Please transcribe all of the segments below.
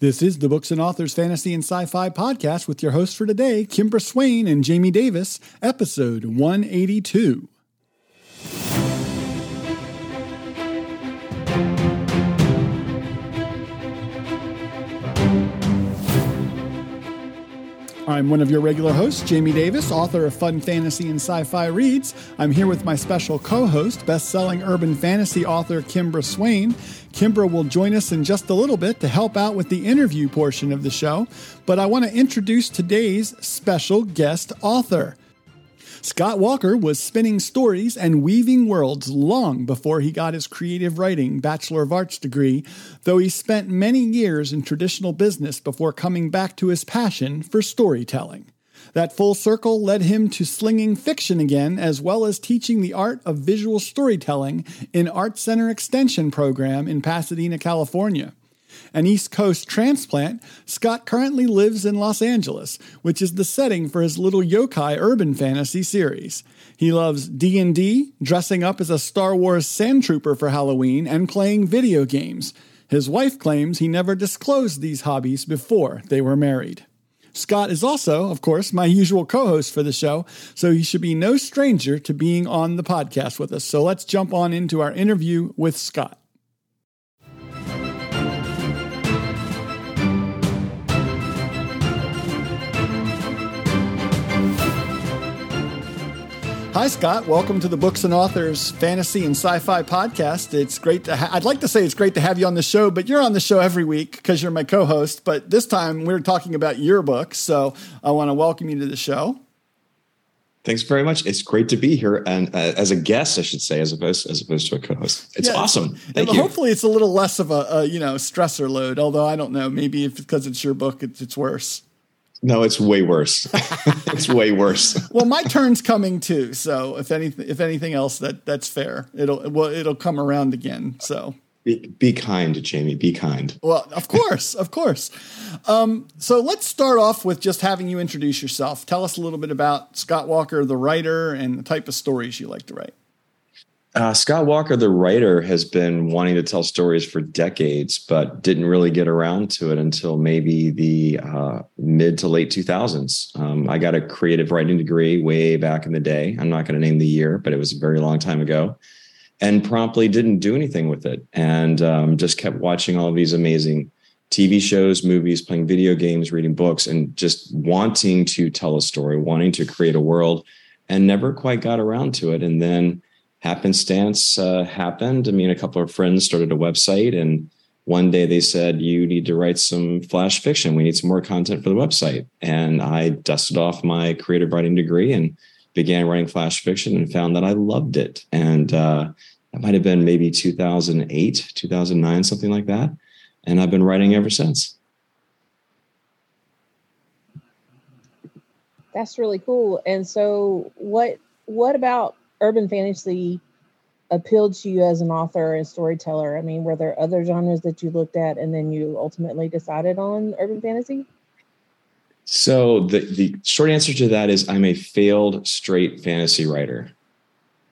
This is the Books and Authors Fantasy and Sci Fi podcast with your hosts for today, Kimbra Swain and Jamie Davis, episode 182. I'm one of your regular hosts, Jamie Davis, author of Fun Fantasy and Sci Fi Reads. I'm here with my special co host, best selling urban fantasy author Kimbra Swain. Kimbra will join us in just a little bit to help out with the interview portion of the show, but I want to introduce today's special guest author. Scott Walker was spinning stories and weaving worlds long before he got his creative writing Bachelor of Arts degree, though he spent many years in traditional business before coming back to his passion for storytelling. That full circle led him to slinging fiction again, as well as teaching the art of visual storytelling in Art Center Extension program in Pasadena, California an East Coast transplant, Scott currently lives in Los Angeles, which is the setting for his little yokai urban fantasy series. He loves D&D, dressing up as a Star Wars sand trooper for Halloween, and playing video games. His wife claims he never disclosed these hobbies before they were married. Scott is also, of course, my usual co host for the show, so he should be no stranger to being on the podcast with us. So let's jump on into our interview with Scott. Hi, Scott. Welcome to the Books and Authors Fantasy and Sci-Fi podcast. It's great to. Ha- I'd like to say it's great to have you on the show, but you're on the show every week because you're my co-host. But this time we're talking about your book, so I want to welcome you to the show. Thanks very much. It's great to be here, and uh, as a guest, I should say, as opposed as opposed to a co-host. It's yeah, awesome. Thank you. Hopefully, it's a little less of a, a, you know stressor load. Although I don't know, maybe if because it's your book, it's, it's worse. No, it's way worse. it's way worse. well, my turn's coming too. So if anything, if anything else, that that's fair. It'll well, it'll come around again. So be, be kind, Jamie. Be kind. Well, of course, of course. Um, so let's start off with just having you introduce yourself. Tell us a little bit about Scott Walker, the writer, and the type of stories you like to write. Uh, Scott Walker, the writer, has been wanting to tell stories for decades, but didn't really get around to it until maybe the uh, mid to late 2000s. Um, I got a creative writing degree way back in the day. I'm not going to name the year, but it was a very long time ago, and promptly didn't do anything with it, and um, just kept watching all these amazing TV shows, movies, playing video games, reading books, and just wanting to tell a story, wanting to create a world, and never quite got around to it. And then happenstance uh, happened. I mean, a couple of friends started a website, and one day they said, You need to write some flash fiction. We need some more content for the website. And I dusted off my creative writing degree and began writing flash fiction and found that I loved it. And uh, that might have been maybe 2008, 2009, something like that. And I've been writing ever since. That's really cool. And so, what what about urban fantasy appealed to you as an author and storyteller? I mean, were there other genres that you looked at and then you ultimately decided on urban fantasy? So the the short answer to that is I'm a failed straight fantasy writer.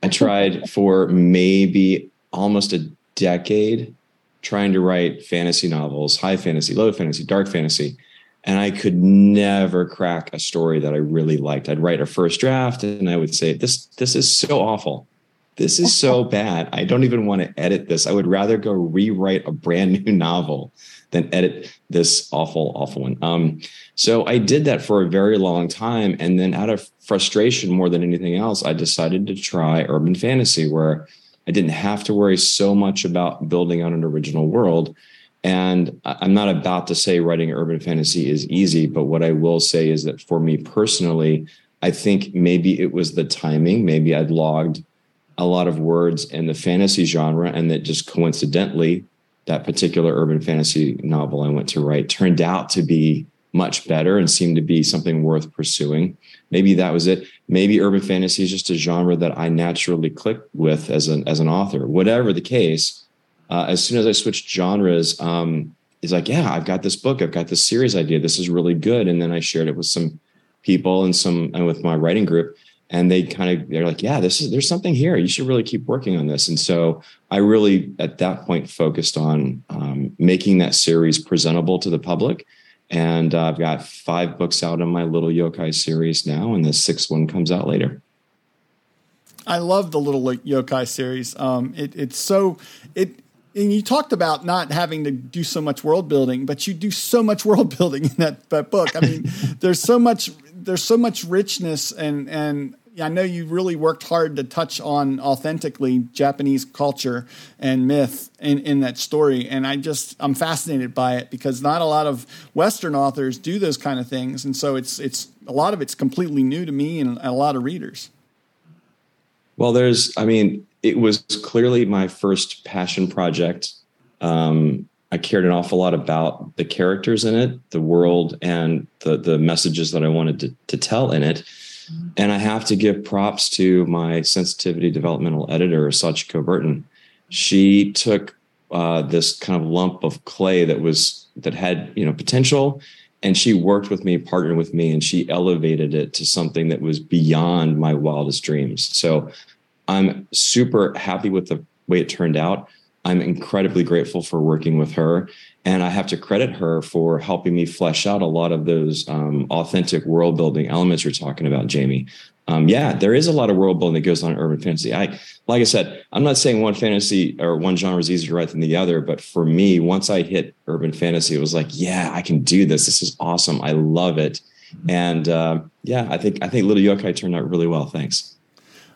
I tried for maybe almost a decade trying to write fantasy novels, high fantasy, low fantasy, dark fantasy, and I could never crack a story that I really liked. I'd write a first draft and I would say, This this is so awful. This is so bad. I don't even want to edit this. I would rather go rewrite a brand new novel than edit this awful, awful one. Um, so I did that for a very long time. And then out of frustration more than anything else, I decided to try urban fantasy where I didn't have to worry so much about building out an original world and I'm not about to say writing urban fantasy is easy, but what I will say is that for me personally, I think maybe it was the timing. Maybe I'd logged a lot of words in the fantasy genre, and that just coincidentally, that particular urban fantasy novel I went to write turned out to be much better and seemed to be something worth pursuing. Maybe that was it. Maybe urban fantasy is just a genre that I naturally click with as an as an author. Whatever the case, uh, as soon as I switched genres, um, he's like, yeah, I've got this book, I've got this series idea. This is really good. And then I shared it with some people and some and with my writing group. and they kind of they're like, yeah, this is there's something here. You should really keep working on this. And so I really at that point focused on um, making that series presentable to the public. And uh, I've got five books out on my little yokai series now, and the sixth one comes out later. I love the little yokai series. Um, it, it's so it and you talked about not having to do so much world building, but you do so much world building in that, that book. I mean, there's so much there's so much richness and and I know you really worked hard to touch on authentically Japanese culture and myth in, in that story. And I just I'm fascinated by it because not a lot of Western authors do those kind of things. And so it's it's a lot of it's completely new to me and a lot of readers. Well, there's I mean, it was clearly my first passion project. Um, I cared an awful lot about the characters in it, the world, and the the messages that I wanted to, to tell in it. And I have to give props to my sensitivity developmental editor, Sachiko Burton. She took uh, this kind of lump of clay that was that had you know potential, and she worked with me, partnered with me, and she elevated it to something that was beyond my wildest dreams. So I'm super happy with the way it turned out. I'm incredibly grateful for working with her. And I have to credit her for helping me flesh out a lot of those um, authentic world building elements you're talking about, Jamie. Um, yeah, there is a lot of world building that goes on in urban fantasy. I, like I said, I'm not saying one fantasy or one genre is easier to write than the other, but for me, once I hit urban fantasy, it was like, yeah, I can do this. This is awesome. I love it. And uh, yeah, I think I think Little Yokai turned out really well. Thanks.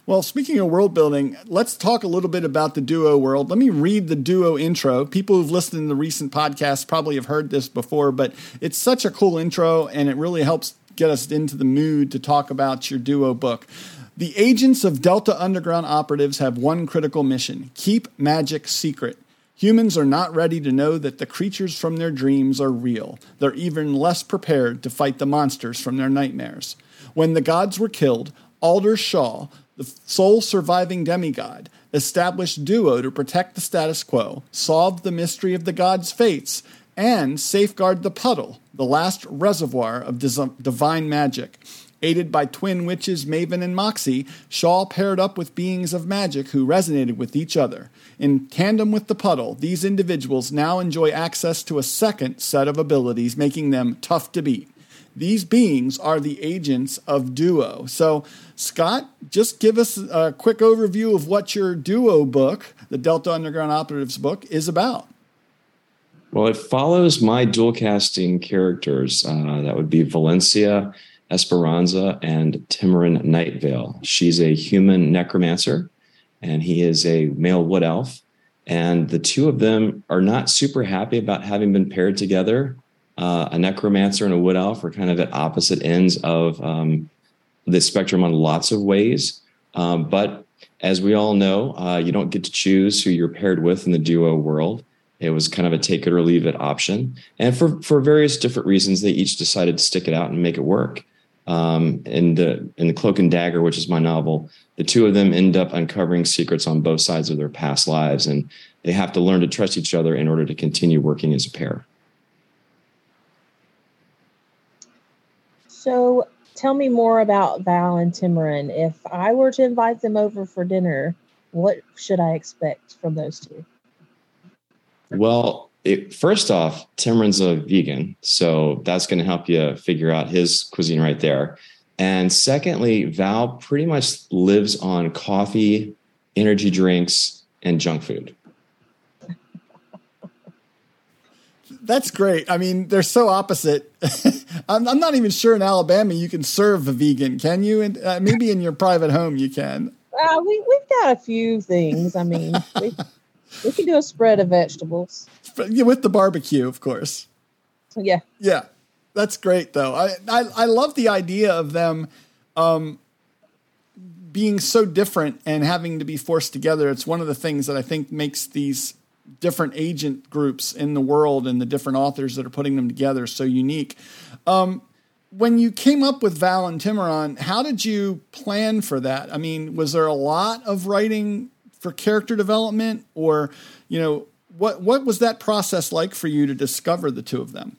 Well, speaking of world building, let's talk a little bit about the duo world. Let me read the duo intro. People who've listened to the recent podcast probably have heard this before, but it's such a cool intro and it really helps get us into the mood to talk about your duo book. The agents of Delta Underground operatives have one critical mission keep magic secret. Humans are not ready to know that the creatures from their dreams are real. They're even less prepared to fight the monsters from their nightmares. When the gods were killed, Alder Shaw, the sole surviving demigod, established Duo to protect the status quo, solve the mystery of the gods' fates, and safeguard the puddle, the last reservoir of divine magic. Aided by twin witches Maven and Moxie, Shaw paired up with beings of magic who resonated with each other. In tandem with the puddle, these individuals now enjoy access to a second set of abilities, making them tough to beat. These beings are the agents of Duo. So, Scott, just give us a quick overview of what your Duo book, the Delta Underground Operatives book, is about. Well, it follows my dual casting characters. Uh, that would be Valencia Esperanza and Timorin Nightvale. She's a human necromancer, and he is a male wood elf. And the two of them are not super happy about having been paired together uh, a necromancer and a wood elf are kind of at opposite ends of um, the spectrum on lots of ways. Um, but as we all know, uh, you don't get to choose who you're paired with in the duo world. It was kind of a take it or leave it option. And for, for various different reasons, they each decided to stick it out and make it work. Um, in the in the Cloak and Dagger, which is my novel, the two of them end up uncovering secrets on both sides of their past lives, and they have to learn to trust each other in order to continue working as a pair. So tell me more about Val and Timorin. If I were to invite them over for dinner, what should I expect from those two? Well, it, first off, Timorin's a vegan, so that's going to help you figure out his cuisine right there. And secondly, Val pretty much lives on coffee, energy drinks, and junk food. That's great. I mean, they're so opposite. I'm, I'm, not even sure in Alabama you can serve a vegan, can you? And uh, maybe in your private home you can. Uh, we we've got a few things. I mean, we, we can do a spread of vegetables. Yeah, with the barbecue, of course. Yeah. Yeah, that's great though. I I, I love the idea of them. Um, being so different and having to be forced together, it's one of the things that I think makes these different agent groups in the world and the different authors that are putting them together so unique. Um, when you came up with Val and Timorin, how did you plan for that? I mean, was there a lot of writing for character development, or you know, what what was that process like for you to discover the two of them?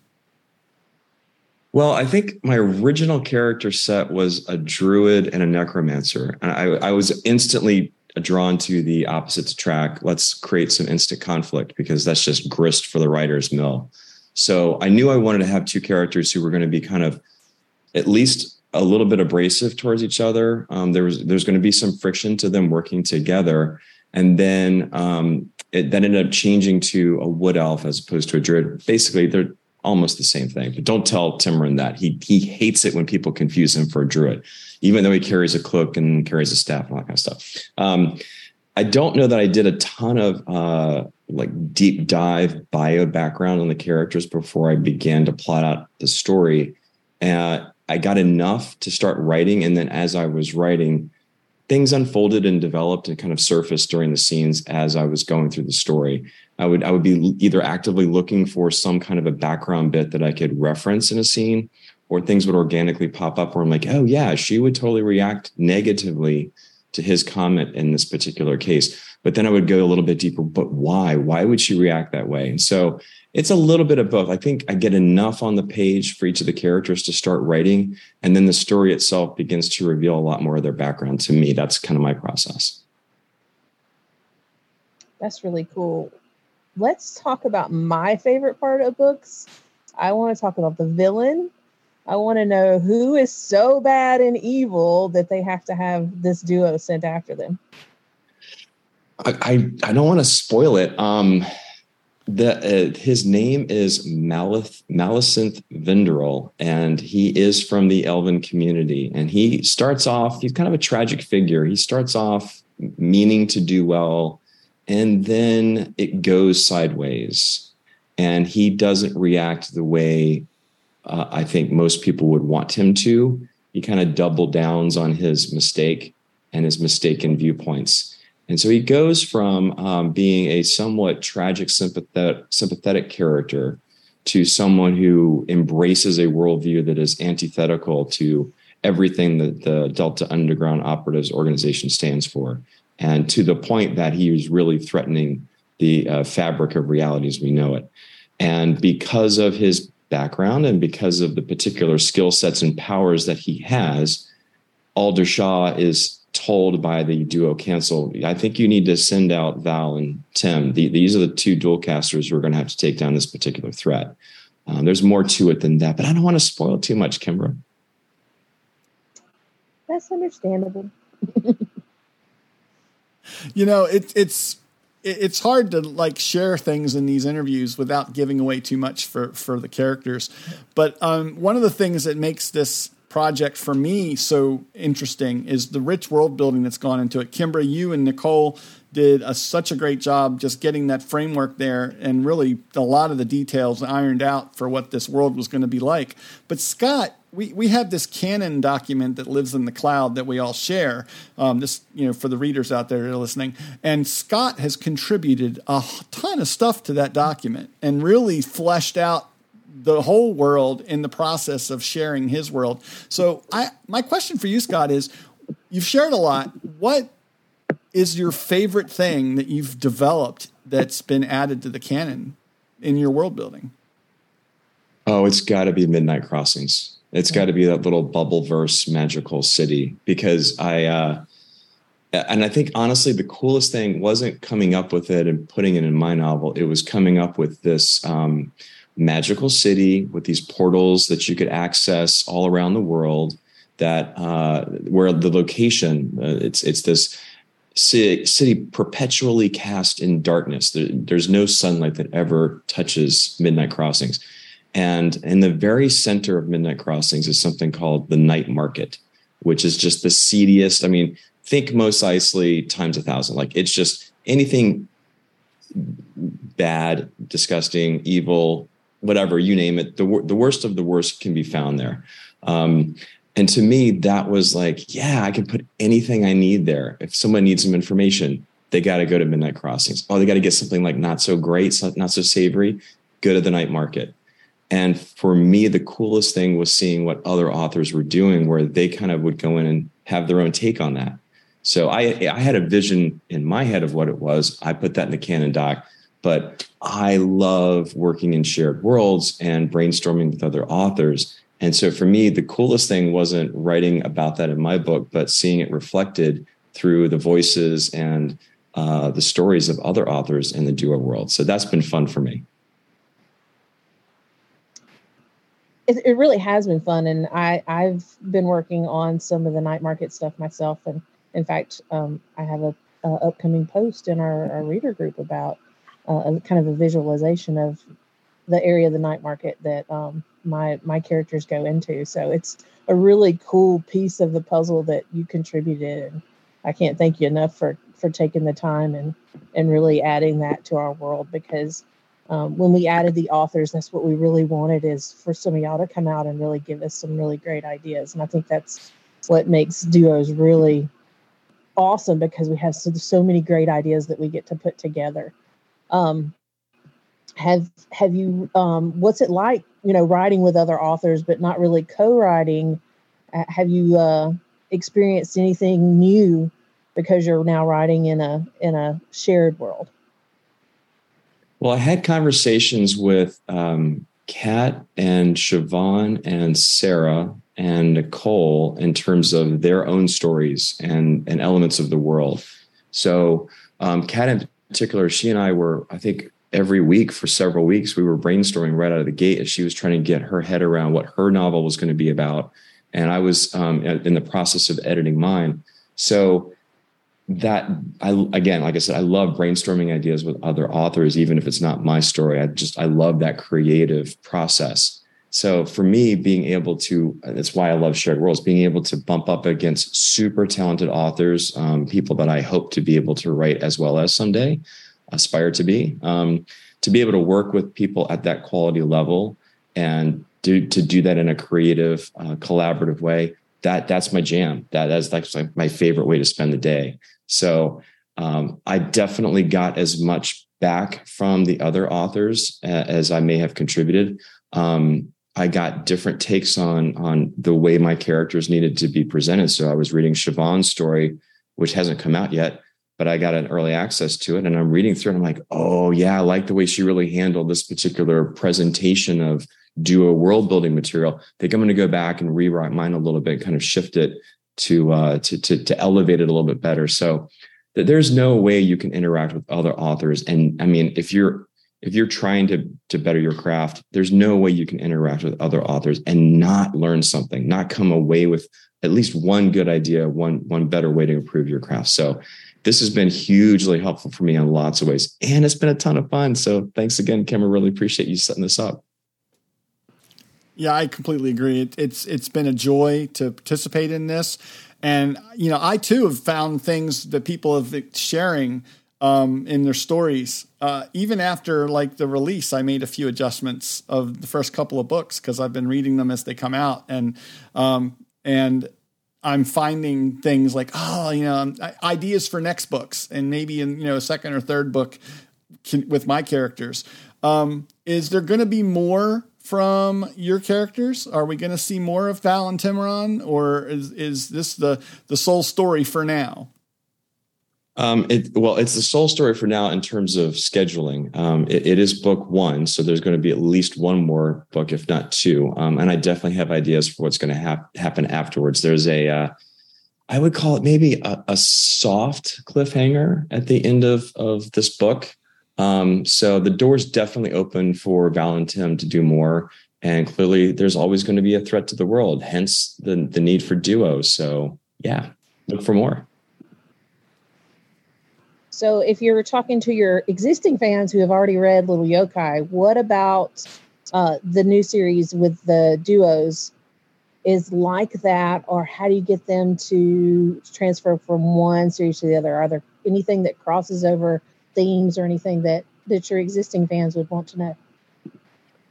Well, I think my original character set was a druid and a necromancer. And I, I was instantly drawn to the opposites track. Let's create some instant conflict because that's just grist for the writer's mill. So I knew I wanted to have two characters who were going to be kind of at least a little bit abrasive towards each other. Um, there was there's going to be some friction to them working together, and then um, it then ended up changing to a wood elf as opposed to a druid. Basically, they're almost the same thing. But don't tell Timrin that he he hates it when people confuse him for a druid, even though he carries a cloak and carries a staff and all that kind of stuff. Um, I don't know that I did a ton of uh, like deep dive bio background on the characters before I began to plot out the story. Uh, I got enough to start writing, and then as I was writing, things unfolded and developed and kind of surfaced during the scenes as I was going through the story. I would I would be either actively looking for some kind of a background bit that I could reference in a scene, or things would organically pop up where I'm like, oh yeah, she would totally react negatively to his comment in this particular case. But then I would go a little bit deeper. But why? Why would she react that way? And so it's a little bit of both. I think I get enough on the page for each of the characters to start writing, and then the story itself begins to reveal a lot more of their background to me. That's kind of my process. That's really cool. Let's talk about my favorite part of books. I want to talk about the villain. I want to know who is so bad and evil that they have to have this duo sent after them. I I, I don't want to spoil it. Um, the uh, his name is Malith, Malecinth Vinderil, and he is from the Elven community. And he starts off, he's kind of a tragic figure. He starts off meaning to do well, and then it goes sideways. And he doesn't react the way uh, I think most people would want him to. He kind of double downs on his mistake and his mistaken viewpoints and so he goes from um, being a somewhat tragic, sympathetic, sympathetic character to someone who embraces a worldview that is antithetical to everything that the Delta Underground Operatives Organization stands for, and to the point that he was really threatening the uh, fabric of reality as we know it. And because of his background and because of the particular skill sets and powers that he has, Alder Shaw is told by the duo council. I think you need to send out Val and Tim. The, these are the two dual casters who are going to have to take down this particular threat. Um, there's more to it than that, but I don't want to spoil too much, Kimbra. That's understandable. you know, it, it's it's hard to like share things in these interviews without giving away too much for for the characters. But um, one of the things that makes this project for me so interesting is the rich world building that's gone into it. Kimbra, you and Nicole did a, such a great job just getting that framework there and really a lot of the details ironed out for what this world was going to be like. But Scott, we, we have this canon document that lives in the cloud that we all share. Um, this, you know, for the readers out there that are listening, and Scott has contributed a ton of stuff to that document and really fleshed out the whole world in the process of sharing his world. So I my question for you, Scott, is you've shared a lot. What is your favorite thing that you've developed that's been added to the canon in your world building? Oh, it's got to be Midnight Crossings. It's got to be that little bubble verse magical city because I, uh, and I think honestly, the coolest thing wasn't coming up with it and putting it in my novel. It was coming up with this um, magical city with these portals that you could access all around the world. That uh, where the location uh, it's it's this city, perpetually cast in darkness. There, there's no sunlight that ever touches Midnight Crossings. And in the very center of Midnight Crossings is something called the Night Market, which is just the seediest. I mean, think Mos Eisley times a thousand. Like it's just anything bad, disgusting, evil, whatever you name it, the the worst of the worst can be found there. Um, and to me, that was like, yeah, I can put anything I need there. If someone needs some information, they got to go to Midnight Crossings. Oh, they got to get something like not so great, not so savory. Go to the night market. And for me, the coolest thing was seeing what other authors were doing, where they kind of would go in and have their own take on that. So I, I had a vision in my head of what it was. I put that in the canon doc but I love working in shared worlds and brainstorming with other authors And so for me, the coolest thing wasn't writing about that in my book, but seeing it reflected through the voices and uh, the stories of other authors in the duo world. So that's been fun for me. It, it really has been fun, and I I've been working on some of the night market stuff myself, and in fact, um, I have a, a, upcoming post in our, our reader group about uh, a kind of a visualization of the area of the night market that um, my my characters go into. So it's a really cool piece of the puzzle that you contributed, and I can't thank you enough for for taking the time and and really adding that to our world because um, when we added the authors, that's what we really wanted is for some of y'all to come out and really give us some really great ideas, and I think that's what makes duos really awesome because we have so, so many great ideas that we get to put together. Um, have have you um, what's it like you know writing with other authors but not really co-writing? Uh, have you uh, experienced anything new because you're now writing in a in a shared world? Well i had conversations with um, kat and siobhan and sarah and nicole in terms of their own stories and and elements of the world. So um, kat in particular she and i were i think every week for several weeks we were brainstorming right out of the gate as she was trying to get her head around what her novel was going to be about. And i was um, in the process of editing mine. So that i again like i said i love brainstorming ideas with other authors even if it's not my story. I just i love that creative process so for me being able to that's why i love shared worlds being able to bump up against super talented authors um, people that i hope to be able to write as well as someday aspire to be. Um, to be able to work with people at that quality level and do to do that in a creative, uh, collaborative way. That that's my jam. That that's that's like my favorite way to spend the day. So um, I definitely got as much back from the other authors uh, as I may have contributed. Um, I got different takes on on the way my characters needed to be presented. So I was reading Siobhan's story, which hasn't come out yet, but I got an early access to it and I'm reading through and I'm like, oh yeah, I like the way she really handled this particular presentation of duo world building material. I think I'm going to go back and rewrite mine a little bit, kind of shift it to uh, to, to to elevate it a little bit better. So that there's no way you can interact with other authors. And I mean, if you're if you're trying to to better your craft, there's no way you can interact with other authors and not learn something, not come away with at least one good idea, one one better way to improve your craft. So this has been hugely helpful for me in lots of ways. And it's been a ton of fun. So thanks again, Kim. I really appreciate you setting this up. Yeah, I completely agree. It, it's it's been a joy to participate in this, and you know, I too have found things that people have sharing um, in their stories. Uh, even after like the release, I made a few adjustments of the first couple of books because I've been reading them as they come out, and um, and I'm finding things like, oh, you know, um, ideas for next books, and maybe in you know a second or third book can, with my characters. Um, is there going to be more from your characters? Are we going to see more of Val and Timuron, or is is this the the sole story for now? Um, it, well, it's the sole story for now in terms of scheduling. Um, it, it is book one, so there's going to be at least one more book, if not two. Um, and I definitely have ideas for what's going to hap- happen afterwards. There's a, uh, I would call it maybe a, a, soft cliffhanger at the end of of this book. Um, so the door's definitely open for Val and Tim to do more. And clearly, there's always going to be a threat to the world. Hence the the need for duos. So yeah, look for more. So if you're talking to your existing fans who have already read Little Yokai, what about uh, the new series with the duos is like that, or how do you get them to transfer from one series to the other? Are there anything that crosses over themes or anything that that your existing fans would want to know?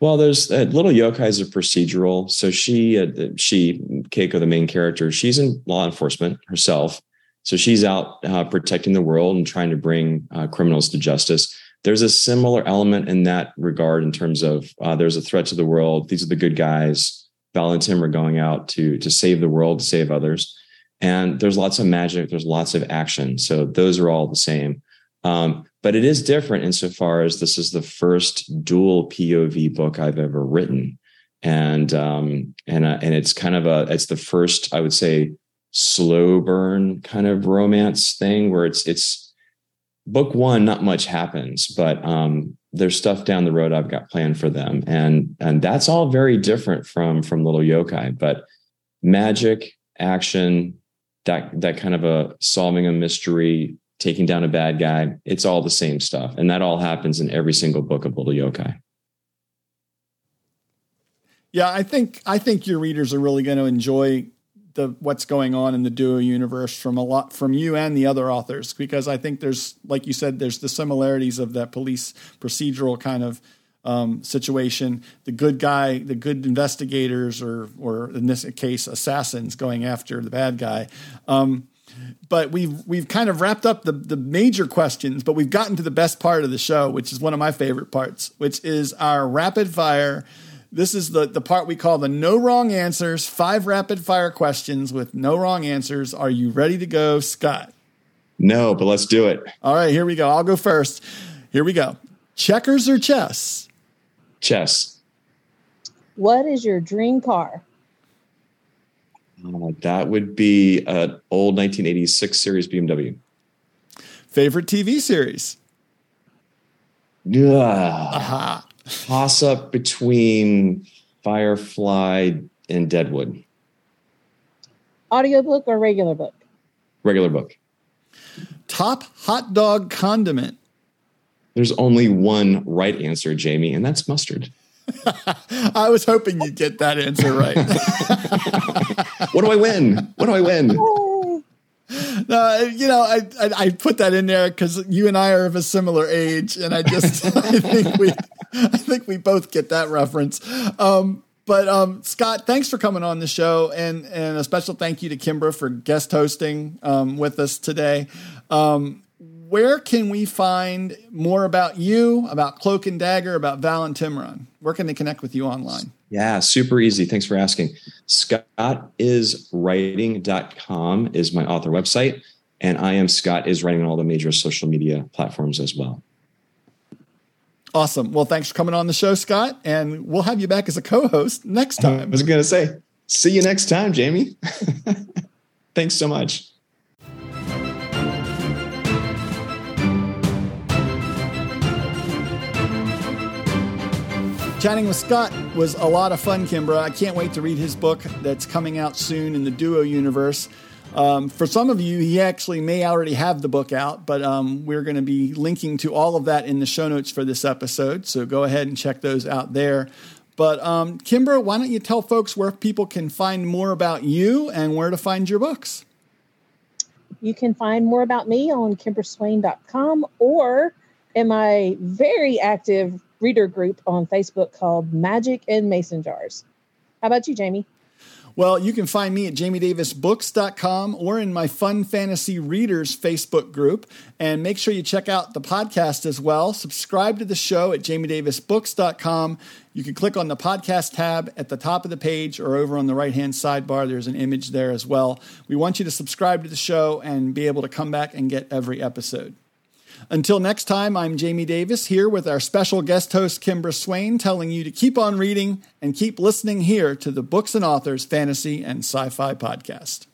Well, there's uh, Little Yokai is a procedural. So she, uh, she Keiko, the main character, she's in law enforcement herself, so she's out uh, protecting the world and trying to bring uh, criminals to justice. There's a similar element in that regard in terms of uh, there's a threat to the world. These are the good guys. Val and Tim are going out to to save the world, to save others. And there's lots of magic. There's lots of action. So those are all the same. Um, but it is different insofar as this is the first dual POV book I've ever written. and um, and uh, and it's kind of a it's the first I would say slow burn kind of romance thing where it's it's book one not much happens but um, there's stuff down the road I've got planned for them. And and that's all very different from from little yokai but magic action that that kind of a solving a mystery taking down a bad guy it's all the same stuff. And that all happens in every single book of little yokai. Yeah, I think I think your readers are really going to enjoy the what's going on in the duo universe from a lot from you and the other authors because I think there's like you said there's the similarities of that police procedural kind of um, situation. The good guy, the good investigators, or or in this case assassins going after the bad guy. Um, but we've we've kind of wrapped up the the major questions, but we've gotten to the best part of the show, which is one of my favorite parts, which is our rapid fire this is the, the part we call the no wrong answers, five rapid fire questions with no wrong answers. Are you ready to go, Scott? No, but let's do it. All right, here we go. I'll go first. Here we go. Checkers or chess? Chess. What is your dream car? Uh, that would be an old 1986 series BMW. Favorite TV series? Yeah. Aha toss up between Firefly and Deadwood. Audiobook or regular book? Regular book. Top hot dog condiment. There's only one right answer, Jamie, and that's mustard. I was hoping you'd get that answer right. what do I win? What do I win? Oh, No, you know, I, I, I put that in there because you and I are of a similar age, and I just I think we I think we both get that reference. Um, but um, Scott, thanks for coming on the show, and and a special thank you to Kimbra for guest hosting um, with us today. Um, where can we find more about you, about Cloak and Dagger, about Val and Timron? Where can they connect with you online? Yeah, super easy. Thanks for asking. ScottIsWriting.com is my author website, and I am Scott is writing on all the major social media platforms as well. Awesome. Well, thanks for coming on the show, Scott, and we'll have you back as a co-host next time. I was going to say, see you next time, Jamie. thanks so much. Chatting with Scott was a lot of fun, Kimbra. I can't wait to read his book that's coming out soon in the Duo universe. Um, for some of you, he actually may already have the book out, but um, we're going to be linking to all of that in the show notes for this episode. So go ahead and check those out there. But um, Kimbra, why don't you tell folks where people can find more about you and where to find your books? You can find more about me on kimbraswain.com or in my very active reader group on Facebook called Magic and Mason Jars. How about you, Jamie? Well, you can find me at jamiedavisbooks.com or in my Fun Fantasy Readers Facebook group. And make sure you check out the podcast as well. Subscribe to the show at jamiedavisbooks.com. You can click on the podcast tab at the top of the page or over on the right hand sidebar. There's an image there as well. We want you to subscribe to the show and be able to come back and get every episode. Until next time, I'm Jamie Davis here with our special guest host, Kimbra Swain, telling you to keep on reading and keep listening here to the Books and Authors Fantasy and Sci Fi Podcast.